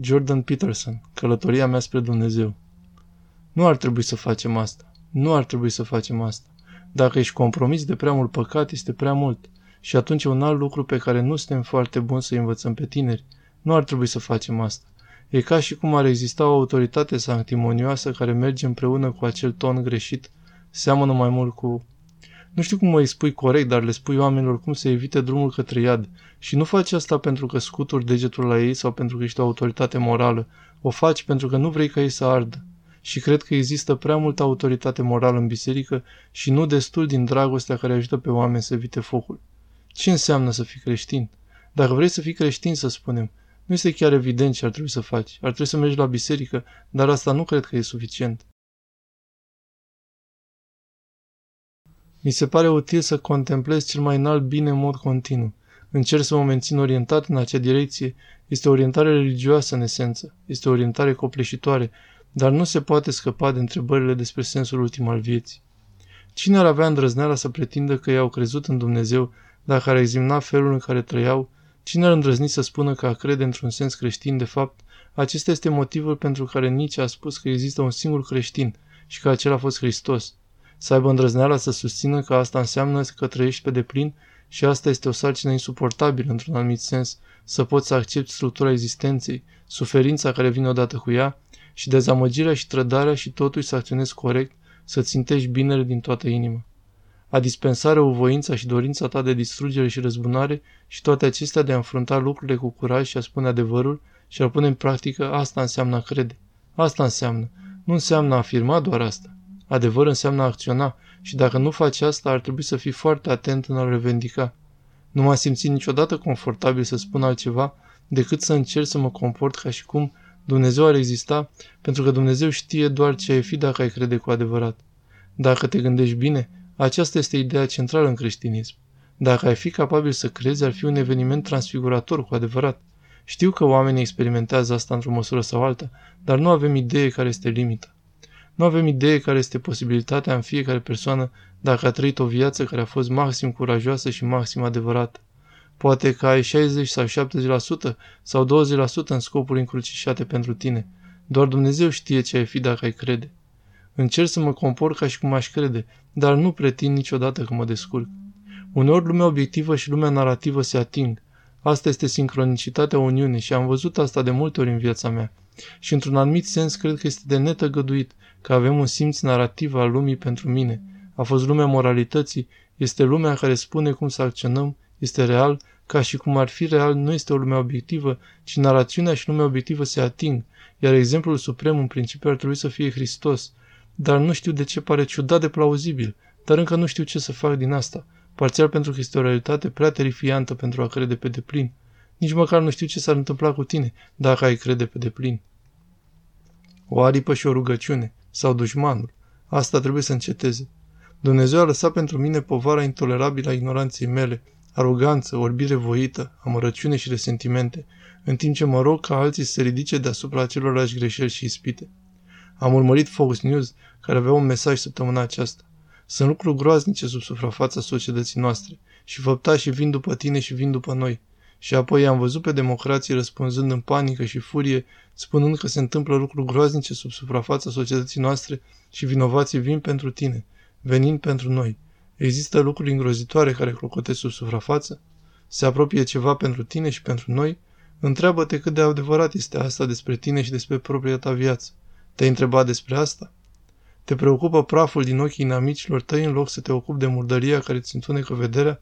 Jordan Peterson, Călătoria mea spre Dumnezeu. Nu ar trebui să facem asta. Nu ar trebui să facem asta. Dacă ești compromis de prea mult păcat, este prea mult. Și atunci e un alt lucru pe care nu suntem foarte buni să învățăm pe tineri. Nu ar trebui să facem asta. E ca și cum ar exista o autoritate sanctimonioasă care merge împreună cu acel ton greșit, seamănă mai mult cu... Nu știu cum mă spui corect, dar le spui oamenilor cum să evite drumul către iad. Și nu faci asta pentru că scuturi degetul la ei sau pentru că ești o autoritate morală. O faci pentru că nu vrei ca ei să ardă. Și cred că există prea multă autoritate morală în biserică și nu destul din dragostea care ajută pe oameni să evite focul. Ce înseamnă să fii creștin? Dacă vrei să fii creștin, să spunem, nu este chiar evident ce ar trebui să faci. Ar trebui să mergi la biserică, dar asta nu cred că e suficient. Mi se pare util să contemplez cel mai înalt bine în mod continuu. Încerc să mă mențin orientat în acea direcție. Este o orientare religioasă în esență. Este o orientare copleșitoare, dar nu se poate scăpa de întrebările despre sensul ultim al vieții. Cine ar avea îndrăzneala să pretindă că i-au crezut în Dumnezeu dacă ar examina felul în care trăiau Cine ar îndrăzni să spună că a crede într-un sens creștin, de fapt, acesta este motivul pentru care Nietzsche a spus că există un singur creștin și că acela a fost Hristos. Să aibă îndrăzneala să susțină că asta înseamnă că trăiești pe deplin și asta este o sarcină insuportabilă într-un anumit sens, să poți să accepti structura existenței, suferința care vine odată cu ea și dezamăgirea și trădarea și totuși să acționezi corect, să țintești binele din toată inima a dispensa răuvoința și dorința ta de distrugere și răzbunare și toate acestea de a înfrunta lucrurile cu curaj și a spune adevărul și a pune în practică, asta înseamnă a crede. Asta înseamnă. Nu înseamnă a afirma doar asta. Adevăr înseamnă a acționa și dacă nu faci asta, ar trebui să fii foarte atent în a revendica. Nu m-am simțit niciodată confortabil să spun altceva decât să încerc să mă comport ca și cum Dumnezeu ar exista, pentru că Dumnezeu știe doar ce ai fi dacă ai crede cu adevărat. Dacă te gândești bine, aceasta este ideea centrală în creștinism. Dacă ai fi capabil să crezi, ar fi un eveniment transfigurator cu adevărat. Știu că oamenii experimentează asta într-o măsură sau alta, dar nu avem idee care este limita. Nu avem idee care este posibilitatea în fiecare persoană dacă a trăit o viață care a fost maxim curajoasă și maxim adevărată. Poate că ai 60 sau 70% sau 20% în scopuri încrucișate pentru tine. Doar Dumnezeu știe ce ai fi dacă ai crede. Încerc să mă compor ca și cum aș crede, dar nu pretind niciodată că mă descurc. Uneori lumea obiectivă și lumea narrativă se ating. Asta este sincronicitatea Uniunii și am văzut asta de multe ori în viața mea. Și într-un anumit sens cred că este de netăgăduit că avem un simț narrativ al lumii pentru mine. A fost lumea moralității, este lumea care spune cum să acționăm, este real, ca și cum ar fi real, nu este o lume obiectivă, ci narațiunea și lumea obiectivă se ating, iar exemplul suprem în principiu ar trebui să fie Hristos, dar nu știu de ce pare ciudat de plauzibil, dar încă nu știu ce să fac din asta, parțial pentru că este o realitate prea terifiantă pentru a crede pe deplin. Nici măcar nu știu ce s-ar întâmpla cu tine dacă ai crede pe deplin. O aripă și o rugăciune, sau dușmanul, asta trebuie să înceteze. Dumnezeu a lăsat pentru mine povara intolerabilă a ignoranței mele, aroganță, orbire voită, amărăciune și resentimente, în timp ce mă rog ca alții să se ridice deasupra acelorlași greșeli și ispite. Am urmărit Fox News, care avea un mesaj săptămâna aceasta. Sunt lucruri groaznice sub suprafața societății noastre și făptașii vin după tine și vin după noi. Și apoi am văzut pe democrații răspunzând în panică și furie, spunând că se întâmplă lucruri groaznice sub suprafața societății noastre și vinovații vin pentru tine, venind pentru noi. Există lucruri îngrozitoare care clocotesc sub suprafață? Se apropie ceva pentru tine și pentru noi? Întreabă-te cât de adevărat este asta despre tine și despre propria ta viață. Te-ai întrebat despre asta? Te preocupă praful din ochii inamicilor tăi în loc să te ocupi de murdăria care ți întunecă vederea?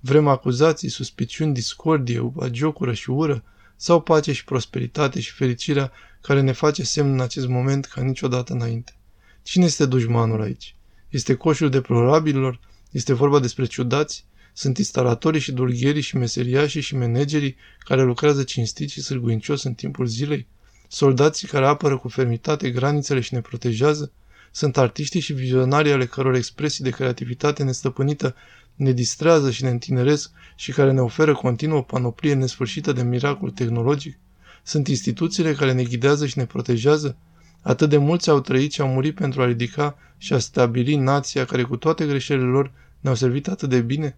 Vrem acuzații, suspiciuni, discordie, agiocură și ură? Sau pace și prosperitate și fericirea care ne face semn în acest moment ca niciodată înainte? Cine este dușmanul aici? Este coșul deplorabililor? Este vorba despre ciudați? Sunt instalatorii și dulgherii și meseriașii și managerii care lucrează cinstit și sârguincios în timpul zilei? Soldații care apără cu fermitate granițele și ne protejează sunt artiștii și vizionarii ale căror expresii de creativitate nestăpânită ne distrează și ne întineresc și care ne oferă continuu o panoplie nesfârșită de miracol tehnologic. Sunt instituțiile care ne ghidează și ne protejează. Atât de mulți au trăit și au murit pentru a ridica și a stabili nația care cu toate greșelile lor ne-au servit atât de bine.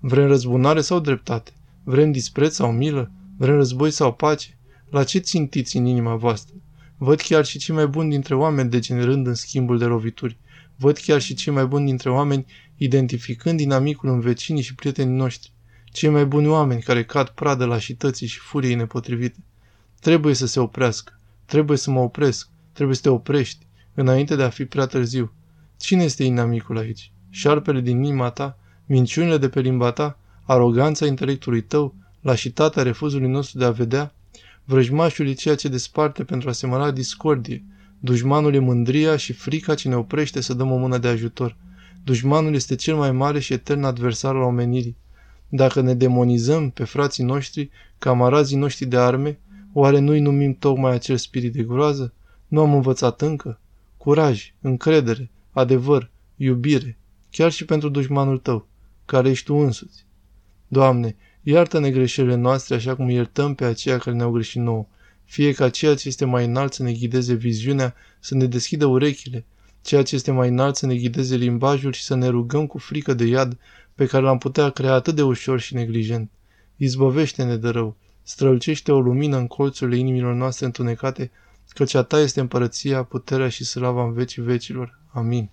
Vrem răzbunare sau dreptate? Vrem dispreț sau milă? Vrem război sau pace? La ce țintiți în inima voastră? Văd chiar și cei mai buni dintre oameni degenerând în schimbul de lovituri. Văd chiar și cei mai buni dintre oameni identificând dinamicul în vecinii și prietenii noștri. Cei mai buni oameni care cad pradă lașității și furiei nepotrivite. Trebuie să se oprească. Trebuie să mă opresc. Trebuie să te oprești, înainte de a fi prea târziu. Cine este inamicul aici? Șarpele din inima ta? Minciunile de pe limba ta? Aroganța intelectului tău? Lașitatea refuzului nostru de a vedea? Vrăjmașul e ceea ce desparte pentru a semăna discordie. Dușmanul e mândria și frica ce ne oprește să dăm o mână de ajutor. Dușmanul este cel mai mare și etern adversar al omenirii. Dacă ne demonizăm pe frații noștri, camarazii noștri de arme, oare nu-i numim tocmai acel spirit de groază? Nu am învățat încă? Curaj, încredere, adevăr, iubire, chiar și pentru dușmanul tău, care ești tu însuți. Doamne, iartă-ne greșelile noastre așa cum iertăm pe aceia care ne-au greșit nouă. Fie ca ceea ce este mai înalt să ne ghideze viziunea, să ne deschidă urechile, ceea ce este mai înalt să ne ghideze limbajul și să ne rugăm cu frică de iad pe care l-am putea crea atât de ușor și neglijent. Izbăvește-ne de rău, strălucește o lumină în colțurile inimilor noastre întunecate, căci a ta este împărăția, puterea și slava în vecii vecilor. Amin.